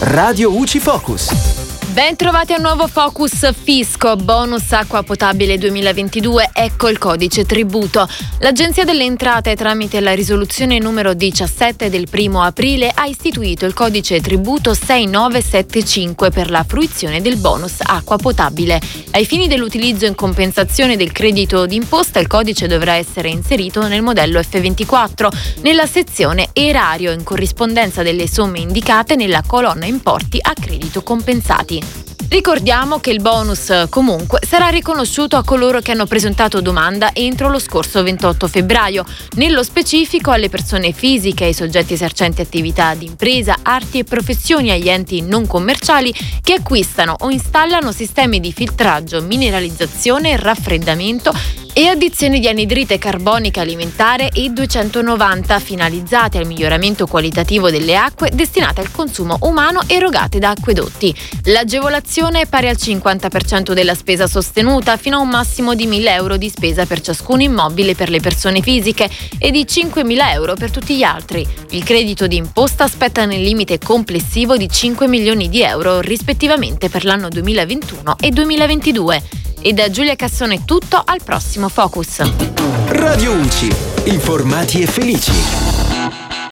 Radio UCI Focus. Ben trovati a nuovo Focus Fisco, bonus acqua potabile 2022, ecco il codice tributo. L'Agenzia delle Entrate tramite la risoluzione numero 17 del 1 aprile ha istituito il codice tributo 6975 per la fruizione del bonus acqua potabile. Ai fini dell'utilizzo in compensazione del credito d'imposta il codice dovrà essere inserito nel modello F24 nella sezione erario in corrispondenza delle somme indicate nella colonna importi a credito compensati. Ricordiamo che il bonus comunque sarà riconosciuto a coloro che hanno presentato domanda entro lo scorso 28 febbraio, nello specifico alle persone fisiche, ai soggetti esercenti attività di impresa, arti e professioni, agli enti non commerciali che acquistano o installano sistemi di filtraggio, mineralizzazione, raffreddamento e addizione di anidride carbonica alimentare E290 finalizzate al miglioramento qualitativo delle acque destinate al consumo umano erogate da acquedotti. L'agevolazione è pari al 50% della spesa sostenuta fino a un massimo di 1.000 euro di spesa per ciascun immobile per le persone fisiche e di 5.000 euro per tutti gli altri. Il credito di imposta spetta nel limite complessivo di 5 milioni di euro rispettivamente per l'anno 2021 e 2022. E da Giulia Cassone tutto, al prossimo Focus. Radio UCI, informati e felici.